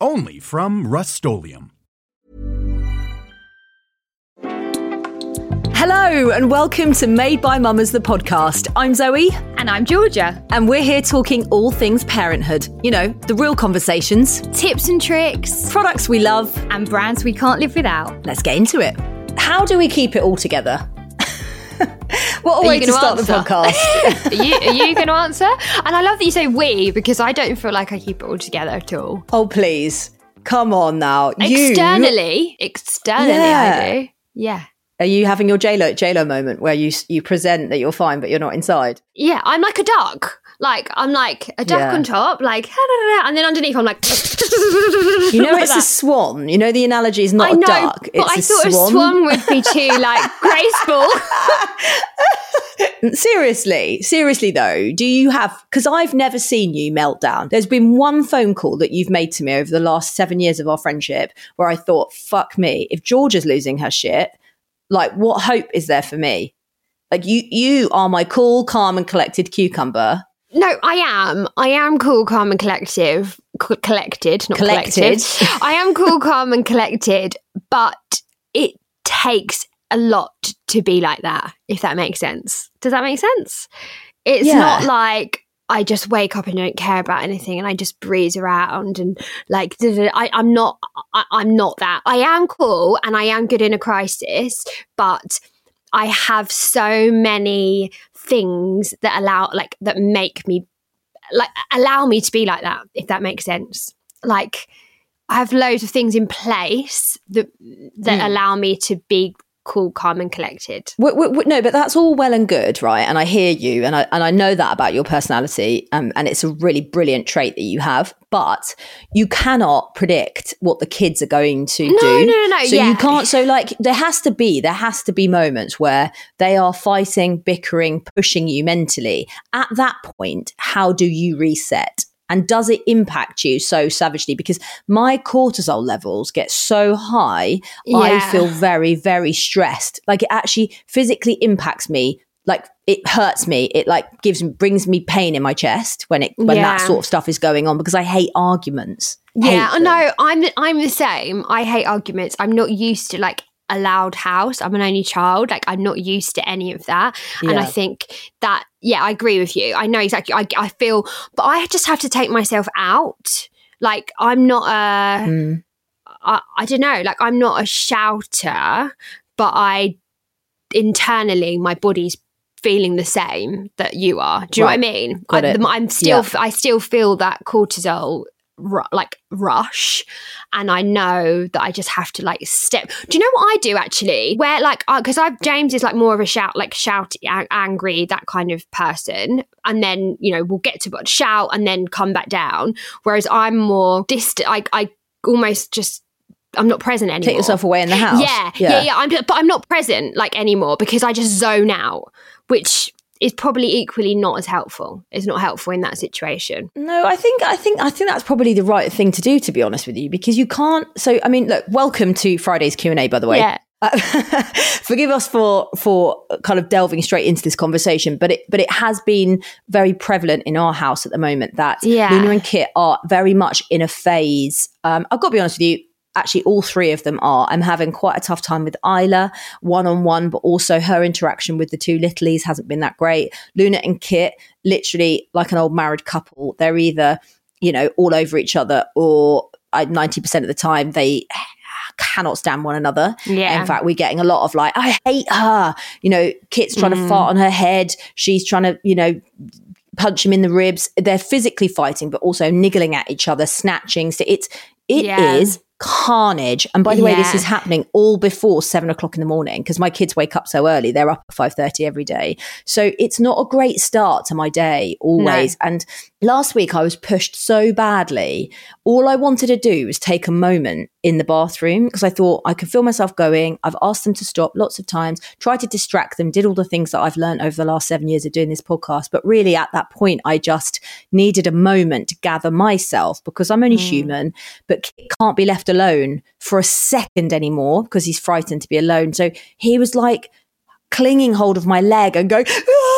Only from Rust-Oleum Hello, and welcome to Made by Mammas, the podcast. I'm Zoe. And I'm Georgia. And we're here talking all things parenthood. You know, the real conversations, tips and tricks, products we love, and brands we can't live without. Let's get into it. How do we keep it all together? What are a way to start answer? the podcast. are you, are you going to answer? And I love that you say we because I don't feel like I keep it all together at all. Oh, please. Come on now. Externally, you... externally, yeah. I do. Yeah. Are you having your JLo JLo moment where you you present that you're fine but you're not inside? Yeah, I'm like a duck. Like I'm like a duck yeah. on top, like and then underneath I'm like. you know, it's that. a swan. You know, the analogy is not I know, a duck. It's but I thought swan. a swan would be too like graceful. seriously, seriously though, do you have? Because I've never seen you melt down. There's been one phone call that you've made to me over the last seven years of our friendship where I thought, "Fuck me, if Georgia's losing her shit." like what hope is there for me like you you are my cool calm and collected cucumber no i am i am cool calm and collective c- collected not collected collected. i am cool calm and collected but it takes a lot to be like that if that makes sense does that make sense it's yeah. not like I just wake up and don't care about anything and I just breeze around and like I, am not I, I'm not that. I am cool and I am good in a crisis, but I have so many things that allow like that make me like allow me to be like that, if that makes sense. Like I have loads of things in place that that mm. allow me to be cool, calm, and collected. W- w- w- no, but that's all well and good, right? And I hear you, and I and I know that about your personality, um, and it's a really brilliant trait that you have. But you cannot predict what the kids are going to no, do. No, no, no. So yeah. you can't. So like, there has to be there has to be moments where they are fighting, bickering, pushing you mentally. At that point, how do you reset? And does it impact you so savagely? Because my cortisol levels get so high, yeah. I feel very, very stressed. Like it actually physically impacts me. Like it hurts me. It like gives brings me pain in my chest when it when yeah. that sort of stuff is going on because I hate arguments. Yeah, hate no, I'm I'm the same. I hate arguments. I'm not used to like a loud house. I'm an only child. Like I'm not used to any of that. Yeah. And I think that, yeah, I agree with you. I know exactly. I, I feel, but I just have to take myself out. Like I'm not a, mm. I, I don't know, like I'm not a shouter, but I internally, my body's feeling the same that you are. Do you right. know what I mean? I, am still, yeah. I still feel that cortisol ru- like rush and i know that i just have to like step do you know what i do actually where like because uh, i've james is like more of a shout like shout a- angry that kind of person and then you know we'll get to but shout and then come back down whereas i'm more distant i i almost just I'm not present anymore. Take yourself away in the house. Yeah, yeah, yeah. yeah I'm, but I'm not present like anymore because I just zone out, which is probably equally not as helpful. It's not helpful in that situation. No, I think I think I think that's probably the right thing to do to be honest with you because you can't so I mean look, welcome to Friday's Q&A by the way. Yeah. Uh, forgive us for for kind of delving straight into this conversation, but it but it has been very prevalent in our house at the moment that yeah. Luna and Kit are very much in a phase. Um, I've got to be honest with you actually all three of them are. I'm having quite a tough time with Isla one on one, but also her interaction with the two littlies hasn't been that great. Luna and Kit, literally like an old married couple, they're either, you know, all over each other or I, 90% of the time they cannot stand one another. Yeah. In fact, we're getting a lot of like, I hate her. You know, Kit's trying Mm. to fart on her head. She's trying to, you know, punch him in the ribs. They're physically fighting, but also niggling at each other, snatching. So it's it is Yeah. Carnage. And by the way, this is happening all before seven o'clock in the morning because my kids wake up so early. They're up at five thirty every day. So it's not a great start to my day always. And last week I was pushed so badly. All I wanted to do was take a moment in the bathroom because I thought I could feel myself going. I've asked them to stop lots of times, tried to distract them, did all the things that I've learned over the last seven years of doing this podcast. But really, at that point, I just needed a moment to gather myself because I'm only human, but Kit can't be left alone for a second anymore because he's frightened to be alone. So he was like, clinging hold of my leg and going, "Ah,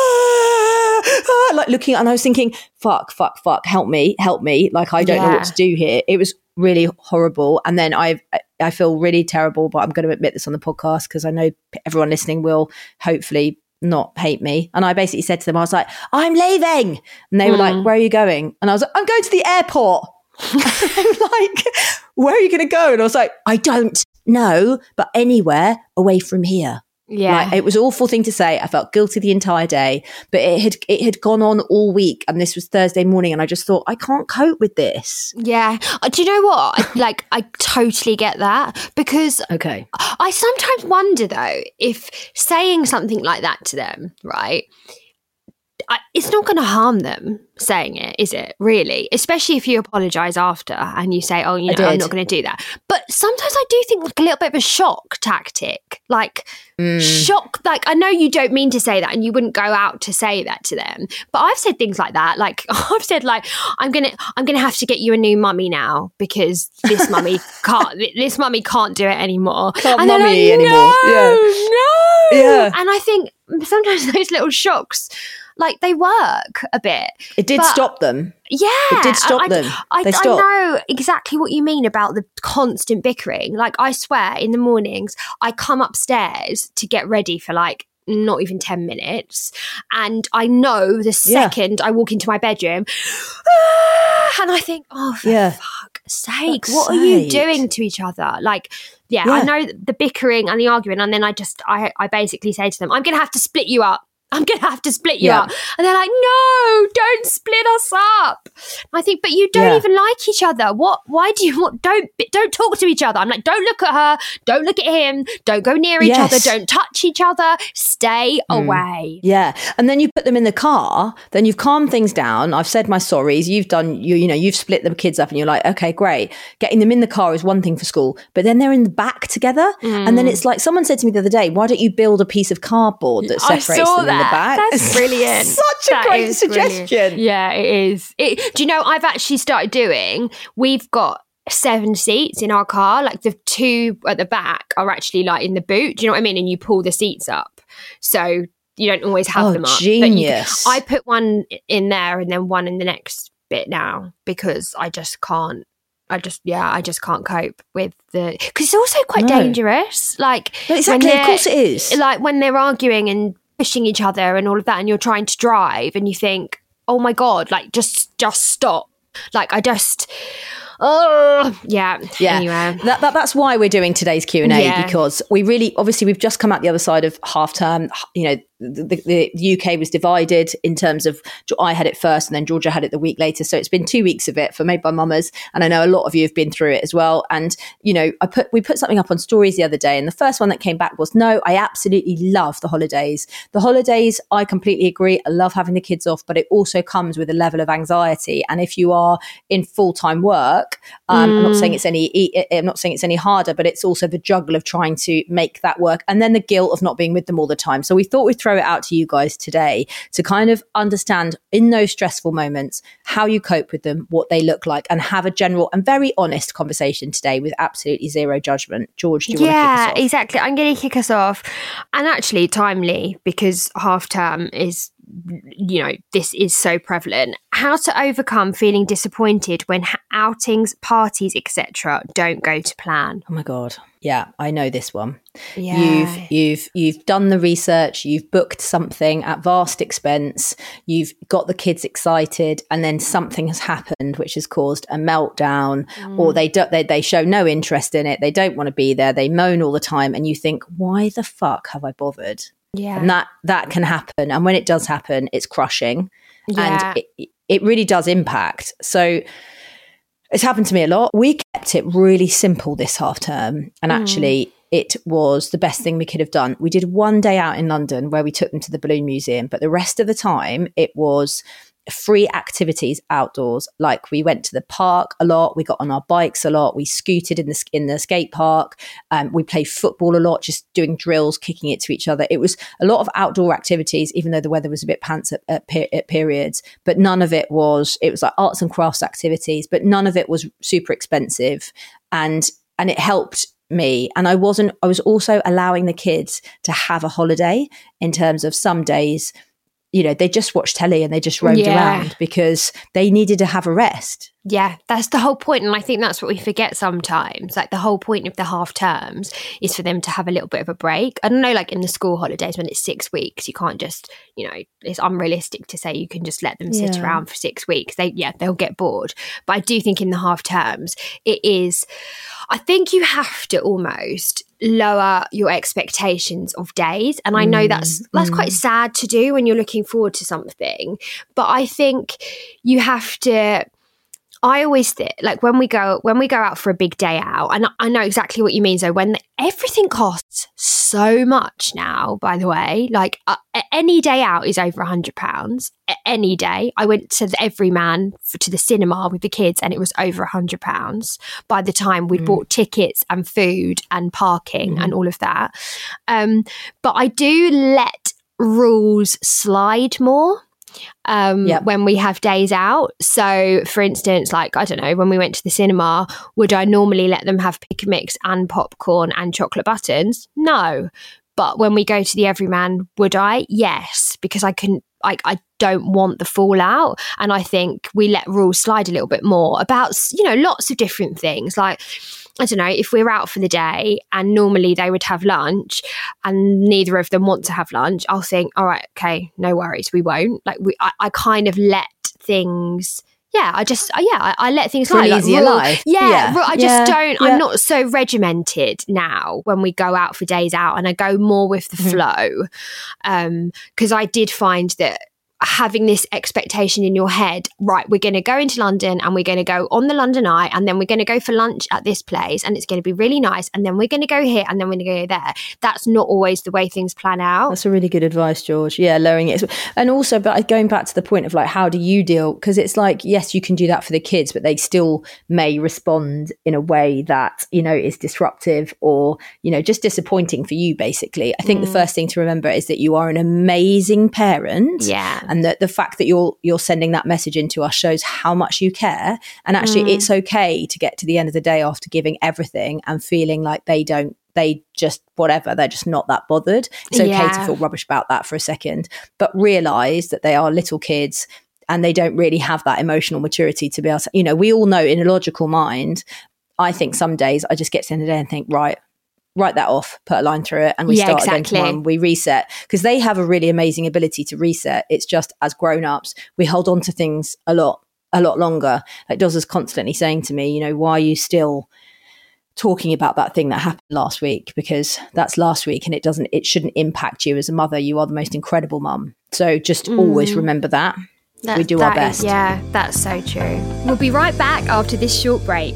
ah," like looking, and I was thinking, fuck, fuck, fuck, help me, help me. Like, I don't know what to do here. It was really horrible. And then I, I feel really terrible, but I'm going to admit this on the podcast because I know everyone listening will hopefully not hate me. And I basically said to them, I was like, I'm leaving. And they were like, where are you going? And I was like, I'm going to the airport. I'm like, where are you going to go? And I was like, I don't know, but anywhere away from here. Yeah. Like, it was an awful thing to say. I felt guilty the entire day, but it had it had gone on all week, and this was Thursday morning, and I just thought I can't cope with this. yeah. Uh, Do you know what? Like, I totally get that because Okay. I sometimes wonder though if saying something like that to them, right? I, it's not going to harm them saying it, is it? Really, especially if you apologize after and you say, "Oh, you know, I'm not going to do that." But sometimes I do think like a little bit of a shock tactic, like Mm. shock. Like I know you don't mean to say that, and you wouldn't go out to say that to them. But I've said things like that. Like I've said, like I'm gonna, I'm gonna have to get you a new mummy now because this mummy can't, this mummy can't do it anymore. Can't and mummy like, anymore. No, Yeah. no. Yeah. And I think sometimes those little shocks, like they work a bit. It did But- stop them. Yeah, It did stop I, them. I, I stopped. know exactly what you mean about the constant bickering. Like, I swear, in the mornings, I come upstairs to get ready for like not even 10 minutes. And I know the Yeah. second I walk into my bedroom, "Ah," and I think, oh, for Yeah. fuck's sake, Fuck's what are you doing to each other? Like, yeah, I know the bickering and the arguing. And then I just, I, I basically say to them, I'm going to have to split you up. I'm going to have to split you Yeah. up. And they're like, no, don't split us up. I think, but you don't Yeah. even like each other. What? Why do you want? Don't don't talk to each other. I'm like, don't look at her. Don't look at him. Don't go near each Yes. other. Don't touch each other. Stay mm. away. Yeah. And then you put them in the car, then you've calmed things down. I've said my sorries. You've done you you know, you've split the kids up and you're like, okay, great. Getting them in the car is one thing for school, but then they're in the back together. And then mm. it's like someone said to me the other day, why don't you build a piece of cardboard that separates them the back? That's brilliant. Such a That great is brilliant. suggestion. Yeah, it is. It, do you know? I've actually started doing. We've got seven seats in our car. Like the two at the back are actually like in the boot. Do you know what I mean? And you pull the seats up, so you don't always have Oh, them up. You can- I put one in there and then one in the next bit now because I just can't. I just yeah, I just can't cope with the because it's also quite No. dangerous. Like No, exactly. Of course it is. like when they're arguing and pushing each other and all of that and you're trying to drive and you think oh my god like just just stop like i just oh yeah Yeah, anyway that, that, that's why we're doing today's Q and A Yeah. because we really, obviously, we've just come out the other side of half term. You know, the, the, UK was divided in terms of I had it first, and then Georgia had it the week later. So it's been two weeks of it for Made by Mammas, and I know a lot of you have been through it as well. And you know, I put we put something up on stories the other day, and the first one that came back was, "No, I absolutely love the holidays. The holidays, I completely agree. I love having the kids off, but it also comes with a level of anxiety. And if you are in full time work, um, I'm not saying it's any. I'm not saying it's any harder, but it's also the juggle of trying to make that work, and then the guilt of not being with them all the time. So we thought we'd throw it out to you guys today to kind of understand in those stressful moments how you cope with them, what they look like, and have a general and very honest conversation today with absolutely zero judgment. George, do you want to yeah kick us off? exactly i'm going to kick us off and actually timely because half term is you know this is so prevalent. How to overcome feeling disappointed when outings parties etc don't go to plan. Oh my god. Yeah i know this one. Yeah. you've you've you've done the research you've booked something at vast expense you've got the kids excited and then something has happened which has caused a meltdown mm. or they don't they, they show no interest in it they don't want to be there they moan all the time and you think why the fuck have i bothered yeah. And that that can happen. And when it does happen, it's crushing. Yeah. And it, it really does impact. So it's happened to me a lot. We kept it really simple this half term. And mm. actually, it was the best thing we could have done. We did one day out in London where we took them to the Balloon Museum, but the rest of the time, it was free activities outdoors. Like we went to the park a lot, we got on our bikes a lot, we scooted in the in the skate park, um, we played football a lot, just doing drills, kicking it to each other. It was a lot of outdoor activities, even though the weather was a bit pants at, at, at periods. But none of it was. It was like arts and crafts activities, but none of it was super expensive, and and it helped me and i wasn't i was also allowing the kids to have a holiday in terms of some days you know, they just watched telly and they just roamed yeah. around because they needed to have a rest. Yeah, that's the whole point. And I think that's what we forget sometimes. Like the whole point of the half terms is for them to have a little bit of a break. I don't know, like in the school holidays when it's six weeks, you can't just, you know, it's unrealistic to say you can just let them sit yeah. around for six weeks. They, yeah, they'll get bored. But I do think in the half terms, it is, I think you have to almost lower your expectations of days and i know that's mm, that's mm. quite sad to do when you're looking forward to something but i think you have to I always think like when we go when we go out for a big day out, and I know exactly what you mean. So when the, everything costs so much now, by the way, like uh, any day out is over a hundred pounds. Any day, I went to the Everyman for, to the cinema with the kids, and it was over a hundred pounds by the time we'd mm. bought tickets and food and parking mm. and all of that. Um, but I do let rules slide more um, yep. when we have days out. So, for instance, like, I don't know, when we went to the cinema, would I normally let them have pick a mix and popcorn and chocolate buttons? No. But when we go to the Everyman, would I? Yes, because I couldn't, like, I don't want the fallout. And I think we let rules slide a little bit more about, you know, lots of different things. Like, I don't know, if we're out for the day and normally they would have lunch and neither of them want to have lunch, I'll think, all right, okay, no worries, we won't. Like, we, I, I kind of let things yeah, I just yeah, I, I, let things slide. Like, easier life. Yeah, yeah. I just yeah. don't. Yeah. I'm not so regimented now when we go out for days out, and I go more with the mm-hmm. flow. Um, because I did find that having this expectation in your head right we're going to go into london and we're going to go on the london eye and then we're going to go for lunch at this place and it's going to be really nice and then we're going to go here and then we're going to go there. That's not always the way things plan out. That's a really good advice george. Yeah lowering it. And also but going back to the point of like how do you deal? Because it's like yes you can do that for the kids but they still may respond in a way that you know is disruptive or you know just disappointing for you basically. I think mm. the first thing to remember is that you are an amazing parent. Yeah and that the fact that you're you're sending that message into us shows how much you care and actually mm. it's okay to get to the end of the day after giving everything and feeling like they don't they just whatever they're just not that bothered it's okay yeah. to feel rubbish about that for a second but realize that they are little kids and they don't really have that emotional maturity to be able to you know we all know in a logical mind I think some days I just get to the end of the day and think, right, write that off, put a line through it, and we yeah, start exactly. again tomorrow. And we reset because they have a really amazing ability to reset. It's just as grown ups, we hold on to things a lot, a lot longer. Like Doz is constantly saying to me, you know, why are you still talking about that thing that happened last week? Because that's last week, and it doesn't, it shouldn't impact you as a mother. You are the most incredible mum. So just mm. always remember that. That, we do our best. Is, yeah, that's so true. We'll be right back after this short break.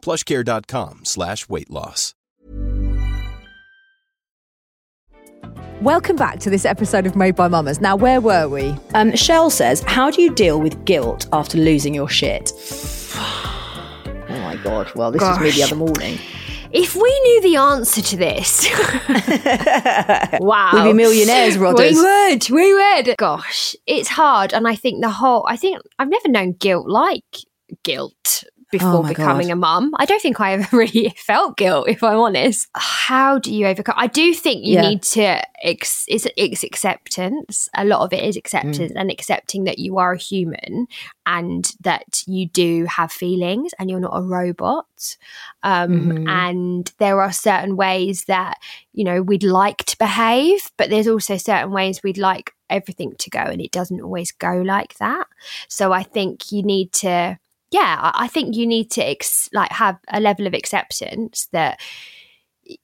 plushcare.com slash weight loss. Welcome back to this episode of Made by Mammas. Now, where were we? Um, Shell says, How do you deal with guilt after losing your shit? oh my God. Well, this Gosh. was me the other morning. If we knew the answer to this, wow, We'd be millionaires, Rodders. We would, we would. Gosh, it's hard, and I think the whole. I think I've never known guilt like guilt before Oh becoming God. a mum. I don't think I ever really felt guilt, if I'm honest. How do you overcome? I do think you Yeah. need to. Ex- it's, it's acceptance. A lot of it is Mm. acceptance and accepting that you are a human and that you do have feelings and you're not a robot. Um, Mhm. And there are certain ways that you know we'd like to behave, but there's also certain ways we'd like everything to go, and it doesn't always go like that. So I think you need to yeah i think you need to ex- like have a level of acceptance that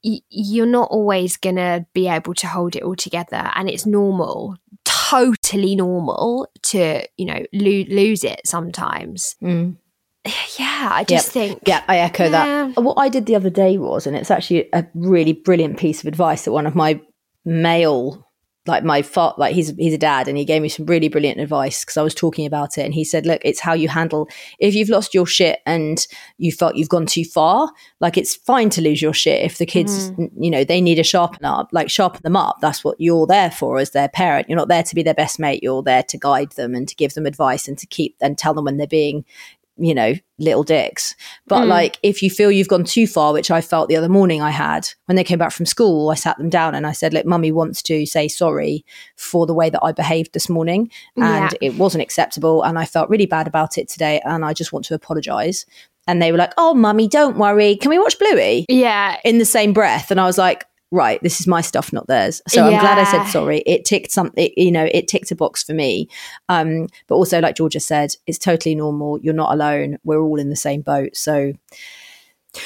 y- you're not always going to be able to hold it all together and it's normal totally normal to you know lo- lose it sometimes Mm. yeah i just think Yeah, I echo Yeah. that. What I did the other day was, and it's actually a really brilliant piece of advice that one of my male, like my fa- like he's he's a dad, and he gave me some really brilliant advice because I was talking about it, and he said, "Look, it's how you handle if you've lost your shit and you felt you've gone too far. Like it's fine to lose your shit if the kids, mm. you know, they need a sharpen up, like sharpen them up. That's what you're there for as their parent. You're not there to be their best mate. You're there to guide them and to give them advice and to keep and tell them when they're being." You know, little dicks. But mm. like, if you feel you've gone too far, which I felt the other morning I had when they came back from school, I sat them down and I said, Look, mummy wants to say sorry for the way that I behaved this morning. And Yeah. it wasn't acceptable. And I felt really bad about it today. And I just want to apologize. And they were like, Oh, mummy, don't worry. Can we watch Bluey? yeah in the same breath. And I was like, right, this is my stuff, not theirs. So I'm glad I said sorry. It ticked something, you know, it ticked a box for me. Um, but also, like Georgia said, it's totally normal. You're not alone. We're all in the same boat. So,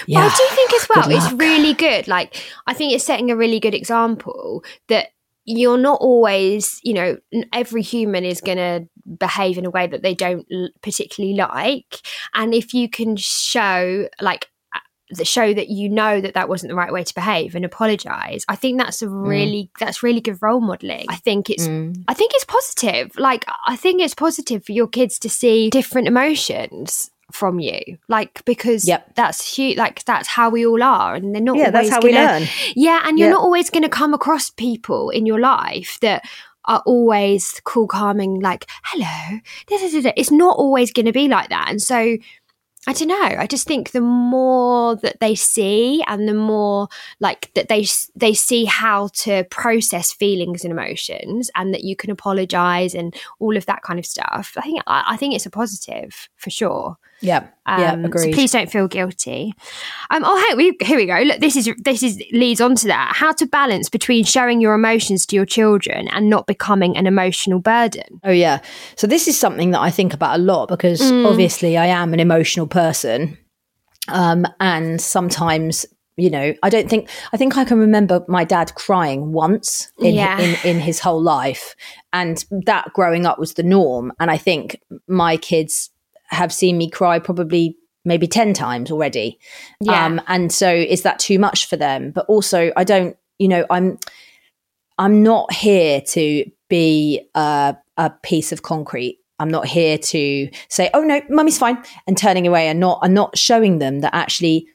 yeah. But I do think as well, it's really good. Like, I think it's setting a really good example that you're not always, you know, every human is going to behave in a way that they don't particularly like. And if you can show, like, the show that you know that that wasn't the right way to behave and apologize i think that's a really that's really good role modeling i think it's Mm. I think it's positive. Like, I think it's positive for your kids to see different emotions from you. Like, because Yep. that's huge. Like, that's how we all are. And they're not Yeah, that's how we gonna- learn. Yeah. And you're Yep. not always going to come across people in your life that are always cool, calming, like, hello. da, da, da, da. It's not always going to be like that. And so, I don't know. I just think the more that they see, and the more like that they they see how to process feelings and emotions, and that you can apologize and all of that kind of stuff. I think I, I think it's a positive for sure. Yeah. yeah. Um, so please don't feel guilty. Um, oh, hey, we, here we go. Look, this is this is leads on to that. How to balance between showing your emotions to your children and not becoming an emotional burden. Oh yeah. So this is something that I think about a lot because Mm. obviously I am an emotional person. Um and sometimes you know, I don't think I think I can remember my dad crying once in, Yeah. in in his whole life and that growing up was the norm and I think my kids have seen me cry probably maybe 10 times already. Yeah. Um and so is that too much for them? But also I don't, you know, I'm I'm not here to be a, a piece of concrete. I'm not here to say, "Oh no, mummy's fine," and turning away and not and not showing them that actually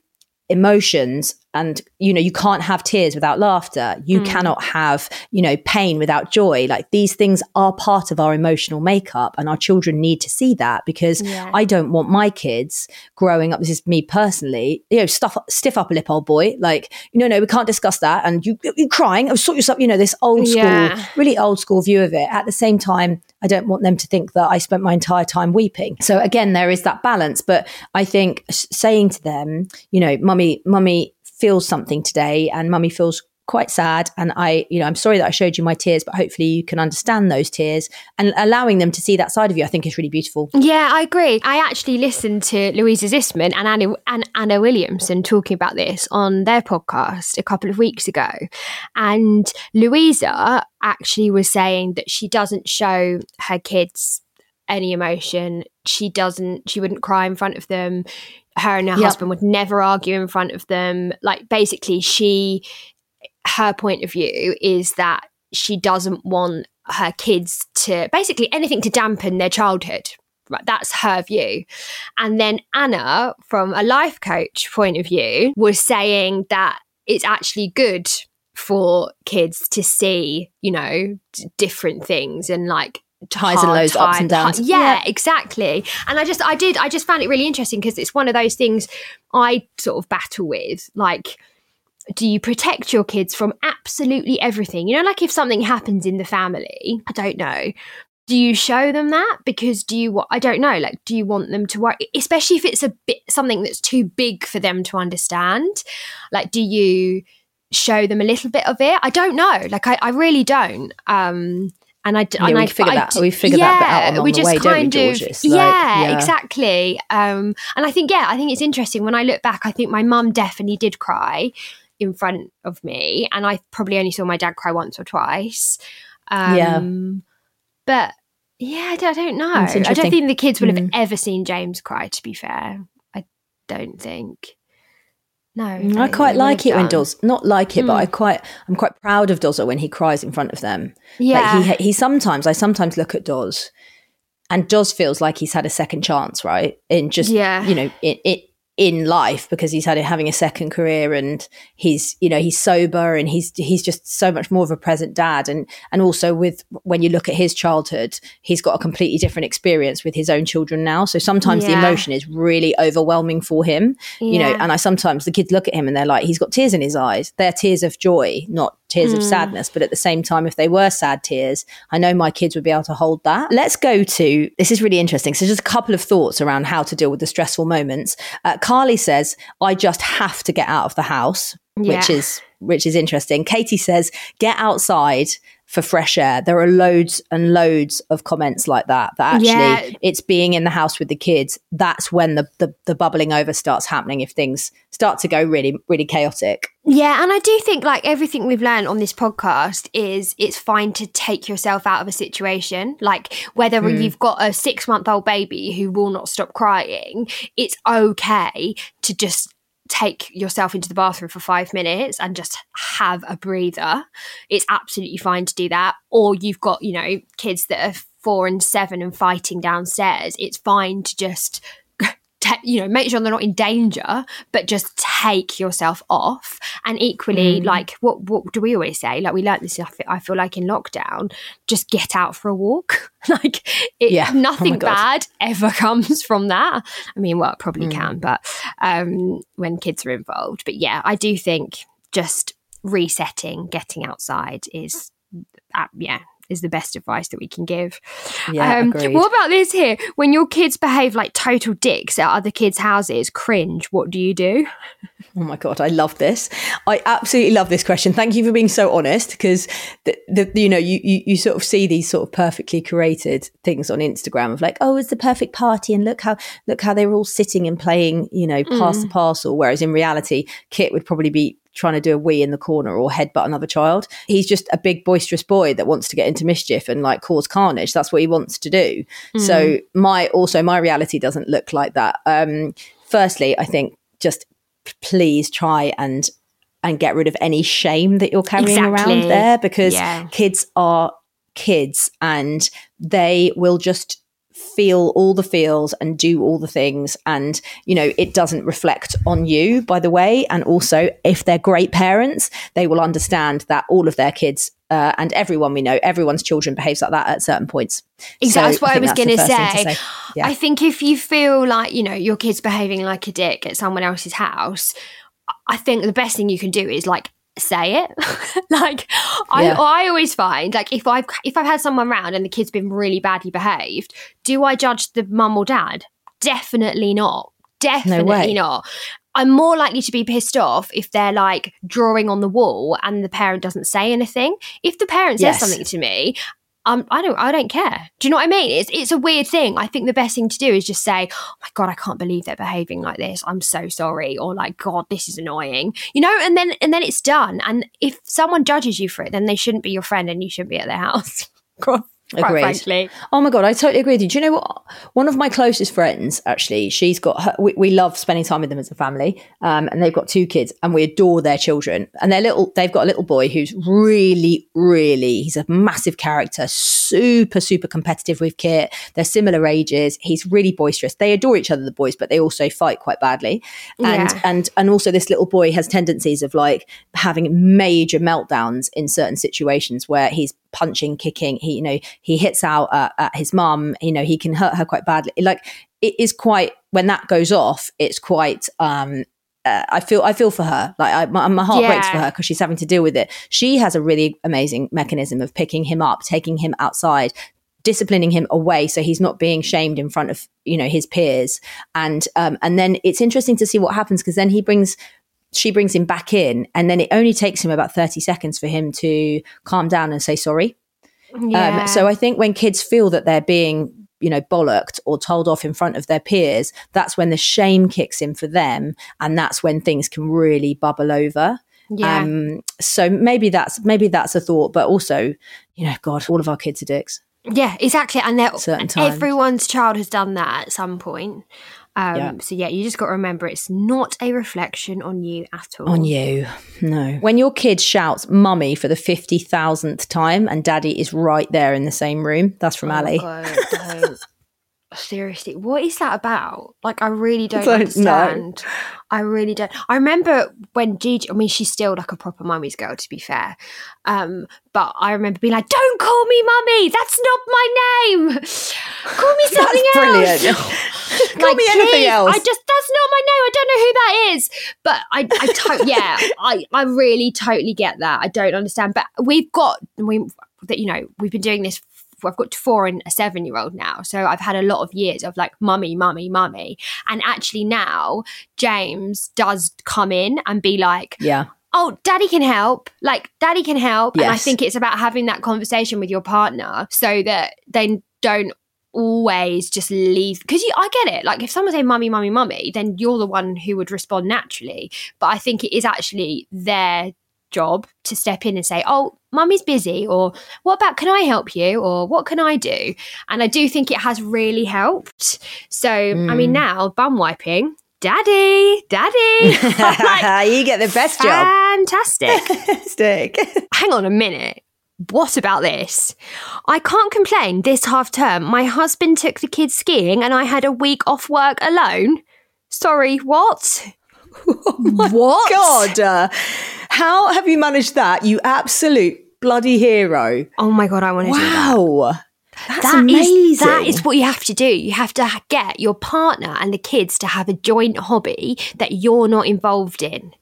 emotions and you know you can't have tears without laughter. You Mm. cannot have you know pain without joy. Like these things are part of our emotional makeup and our children need to see that because Yeah. i don't want my kids growing up. This is me personally you know stuff stiff upper lip old boy. Like you know no we can't discuss that. And you you're crying oh, sort yourself you know this old school Yeah. really old school view of it. At the same time i don't want them to think that i spent my entire time weeping. So again there is that balance. But i think saying to them you know mummy mummy feels something today and mummy feels quite sad. And i you know i'm sorry that i showed you my tears but hopefully you can understand those tears. And allowing them to see that side of you i think is really beautiful. Yeah i agree. I actually listened to louisa zissman and anna, and anna williamson talking about this on their podcast a couple of weeks ago. And louisa actually was saying that she doesn't show her kids any emotion she doesn't she wouldn't cry in front of them her and her yep. husband would never argue in front of them like basically she her point of view is that she doesn't want her kids to basically anything to dampen their childhood. Right, that's her view. And then Anna, from a life coach point of view, was saying that it's actually good for kids to see, you know, d- different things and like highs and lows, time. ups and downs. Yeah, yeah, exactly. And I just, I did, I just found it really interesting because it's one of those things I sort of battle with, like do you protect your kids from absolutely everything? You know, like if something happens in the family, I don't know. Do you show them that? Because do you, I don't know, like, do you want them to worry, especially if it's a bit something that's too big for them to understand? Like, do you show them a little bit of it? I don't know. Like, I, I really don't. Um, and I, yeah, and we I figure that we figure yeah, that out along we just the way, kind don't we, of, Georges? yeah, like, yeah, exactly. Um, and I think yeah, I think it's interesting when I look back. I think my mum definitely did cry, in front of me, and I probably only saw my dad cry once or twice. Um, yeah, but yeah, I don't, I don't know. I don't think the kids will have mm. ever seen James cry. To be fair, I don't think. No, mm, I, quite like it done. when Doz not like it, mm. but I quite I'm quite proud of Dozer when he cries in front of them. Yeah, like he he sometimes I sometimes look at Doz, and Doz feels like he's had a second chance, right? In just yeah. you know it it in life because he's had having a second career and he's you know he's sober and he's he's just so much more of a present dad. And and also with when you look at his childhood he's got a completely different experience with his own children now. So sometimes yeah. the emotion is really overwhelming for him yeah. you know and I sometimes the kids look at him and they're like he's got tears in his eyes. They're tears of joy not tears mm. of sadness. But at the same time if they were sad tears I know my kids would be able to hold that. Let's go to this is really interesting. So just a couple of thoughts around how to deal with the stressful moments. Uh, Carly says, I just have to get out of the house, yeah. which is which is interesting. Katie says, get outside for fresh air. There are loads and loads of comments like that. That actually yeah. it's being in the house with the kids. That's when the, the the bubbling over starts happening if things start to go really, really chaotic. Yeah, and I do think like everything we've learned on this podcast is it's fine to take yourself out of a situation. Like whether mm. you've got a six month old baby who will not stop crying, it's okay to just take yourself into the bathroom for five minutes and just have a breather. It's absolutely fine to do that. Or you've got, you know, kids that are four and seven and fighting downstairs. It's fine to just you know make sure they're not in danger but just take yourself off and equally mm. like what what do we always say like we learned this I feel like in lockdown just get out for a walk like it, yeah. Oh nothing oh bad ever comes from that I mean well it probably mm. can but um when kids are involved but yeah I do think just resetting getting outside is uh, yeah is the best advice that we can give. Yeah, um, what about this here? When your kids behave like total dicks at other kids' houses, cringe, what do you do? Oh my god, I love this. I absolutely love this question. Thank you for being so honest because the, the you know you, you you sort of see these sort of perfectly curated things on Instagram of like oh it's the perfect party and look how look how they were all sitting and playing you know pass mm. the parcel whereas in reality Kit would probably be trying to do a wee in the corner or headbutt another child. He's just a big boisterous boy that wants to get into mischief and like cause carnage. That's what he wants to do. Mm. So my also my reality doesn't look like that. Um, firstly, I think just please try and and get rid of any shame that you're carrying exactly. around there because yeah. kids are kids and they will just feel all the feels and do all the things. And you know it doesn't reflect on you by the way. And also if they're great parents they will understand that all of their kids uh, and everyone we know everyone's children behaves like that at certain points. Exactly so that's what i, I was going to say, Yeah. i think if you feel like you know your kid's behaving like a dick at someone else's house I think the best thing you can do is like say it. like yeah. I, I always find like if I've if I've had someone around and the kid's been really badly behaved, do I judge the mum or dad? Definitely not. Definitely no not. I'm more likely to be pissed off if they're like drawing on the wall and the parent doesn't say anything. If the parent says Yes. something to me, um, I don't, I don't care. Do you know what I mean? It's, it's a weird thing. I think the best thing to do is just say, "Oh my god, I can't believe they're behaving like this. I'm so sorry," or like, "God, this is annoying," you know. And then, and then it's done. And if someone judges you for it, then they shouldn't be your friend, and you shouldn't be at their house. Quite Agreed. frankly. Oh my god, I totally agree with you. Do you know what? One of my closest friends, actually, she's got. Her, we, we love spending time with them as a family, um, and they've got two kids, and we adore their children. And they're little. They've got a little boy who's really, really. He's a massive character, super, super competitive with Kit. They're similar ages. He's really boisterous. They adore each other, the boys, but they also fight quite badly. And Yeah. and and also, this little boy has tendencies of like having major meltdowns in certain situations where he's punching, kicking. He, you know, he hits out at, at his mum. You know, he can hurt her quite badly. Like it is quite when that goes off. It's quite. um uh, I feel I feel for her. Like I, my, my heart breaks for her because she's having to deal with it. She has a really amazing mechanism of picking him up, taking him outside, disciplining him away so he's not being shamed in front of you know his peers. And um, and then it's interesting to see what happens because then he brings she brings him back in, and then it only takes him about thirty seconds for him to calm down and say sorry. Yeah. Um, so I think when kids feel that they're being, you know, bollocked or told off in front of their peers, that's when the shame kicks in for them, and that's when things can really bubble over. yeah. Um, so maybe that's maybe that's a thought, but also, you know, God, all of our kids are dicks. Yeah, exactly. And they're, Certain times. everyone's child has done that at some point. Um, Yeah. So yeah, you just got to remember it's not a reflection on you at all. On you, no. When your kid shouts "mummy" for the fifty thousandth time, and daddy is right there in the same room, that's from Oh, Ali. God, don't. Seriously, what is that about? Like, I really don't, know. understand. I really don't. I remember when Gigi. I mean, she's still like a proper mummy's girl, to be fair. Um, but I remember being like, "Don't call me mummy. That's not my name. Call me something else." Call me anything please, else. I just that's not my name. I don't know who that is. But I, I to- yeah, I, I really totally get that. I don't understand. But we've got we that you know we've been doing this. I've got four and a seven year old now, so I've had a lot of years of like mummy, mummy, mummy, and actually now James does come in and be like, yeah, oh, daddy can help. Like, daddy can help. And I think it's about having that conversation with your partner so that they don't always just leave. Because I get it. Like, if someone say mummy, mummy, mummy, then you're the one who would respond naturally. But I think it is actually their job to step in and say, oh, mummy's busy. Or what about, can I help you? Or what can I do? And I do think it has really helped. So, I mean, Mm. now bum wiping. Daddy, daddy. Like, you get the best job. Fantastic. Hang on a minute. What about this? I can't complain this half term. My husband took the kids skiing and I had a week off work alone. Sorry, what? what? God, uh, how have you managed that? You absolute bloody hero! Oh my god, I want to do that. Wow, that's That is- amazing. that is what you have to do. You have to get your partner and the kids to have a joint hobby that you're not involved in.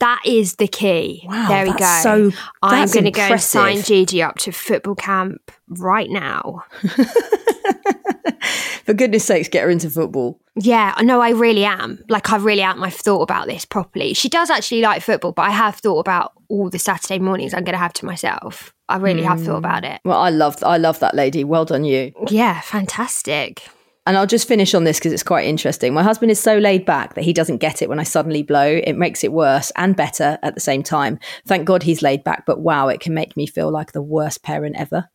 That is the key. Wow, there we go. so- I'm going to go and sign Gigi up to football camp right now. For goodness sakes, get her into football. Yeah, no, I really am. Like, I really am. I've thought about this properly. She does actually like football, but I have thought about all the Saturday mornings I'm going to have to myself. I really have thought about it. Well, I love, I love that lady. Well done, you. Yeah, fantastic. And I'll just finish on this because it's quite interesting. My husband is so laid back that he doesn't get it when I suddenly blow. It makes it worse and better at the same time. Thank God he's laid back, but wow, it can make me feel like the worst parent ever.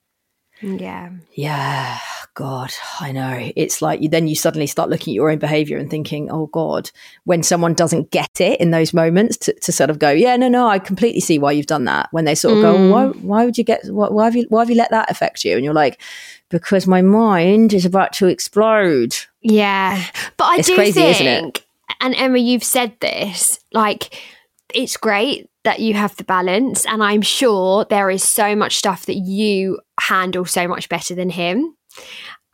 Yeah. Yeah, God, I know. It's like you then you suddenly start looking at your own behavior and thinking, oh God, when someone doesn't get it in those moments to, to sort of go, yeah, no, no, I completely see why you've done that. When they sort of go, Mm. why, why would you get, why, why have you, why have you let that affect you? And you're like, because my mind is about to explode. Yeah. But I It's do crazy, think, and Emma, you've said this, like, it's great that you have the balance. And I'm sure there is so much stuff that you handle so much better than him.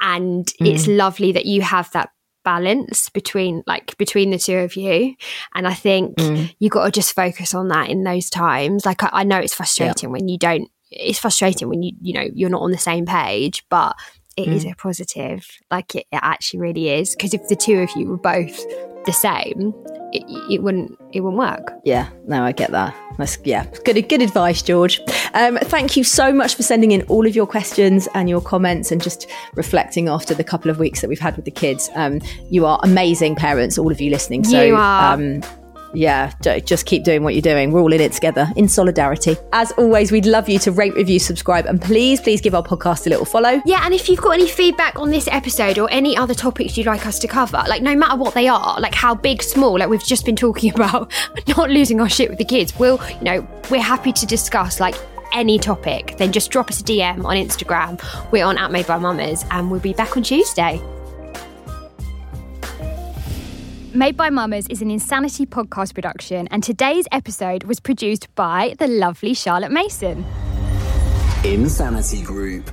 And it's Mm. lovely that you have that balance between like between the two of you and i think Mm. you got to just focus on that in those times like i, I know it's frustrating when you don't it's frustrating when you you know you're not on the same page but it mm. is a positive. Like it, it actually really is. Because if the two of you were both the same, it, it, wouldn't it wouldn't work. Yeah, no, I get that. That's yeah, good good advice, George. Um, thank you so much for sending in all of your questions and your comments and just reflecting after the couple of weeks that we've had with the kids. Um, you are amazing parents, all of you listening. So you are. Um, yeah, just keep doing what you're doing. We're all in it together in solidarity. As always, we'd love you to rate, review, subscribe, and please, please give our podcast a little follow. Yeah, and if you've got any feedback on this episode or any other topics you'd like us to cover, like no matter what they are, like how big, small, like we've just been talking about, not losing our shit with the kids, we'll, you know, we're happy to discuss like any topic, then just drop us a DM on Instagram. We're on at Made by Mammas, and we'll be back on Tuesday. Made by Mammas is an Insanity podcast production, and today's episode was produced by the lovely Charlotte Mason. Insanity Group.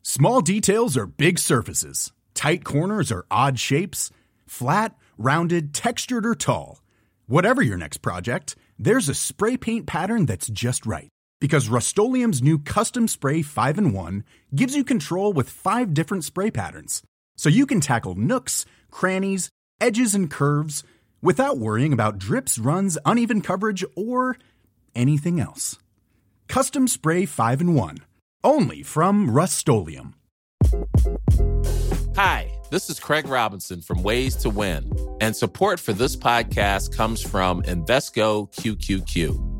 Small details are big surfaces, tight corners are odd shapes, flat, rounded, textured, or tall. Whatever your next project, there's a spray paint pattern that's just right. Because Rust new Custom Spray 5 and 1 gives you control with five different spray patterns so you can tackle nooks, crannies, edges, and curves without worrying about drips, runs, uneven coverage, or anything else. Custom Spray 5 and 1, only from Rust Hi, this is Craig Robinson from Ways to Win, and support for this podcast comes from Invesco QQQ.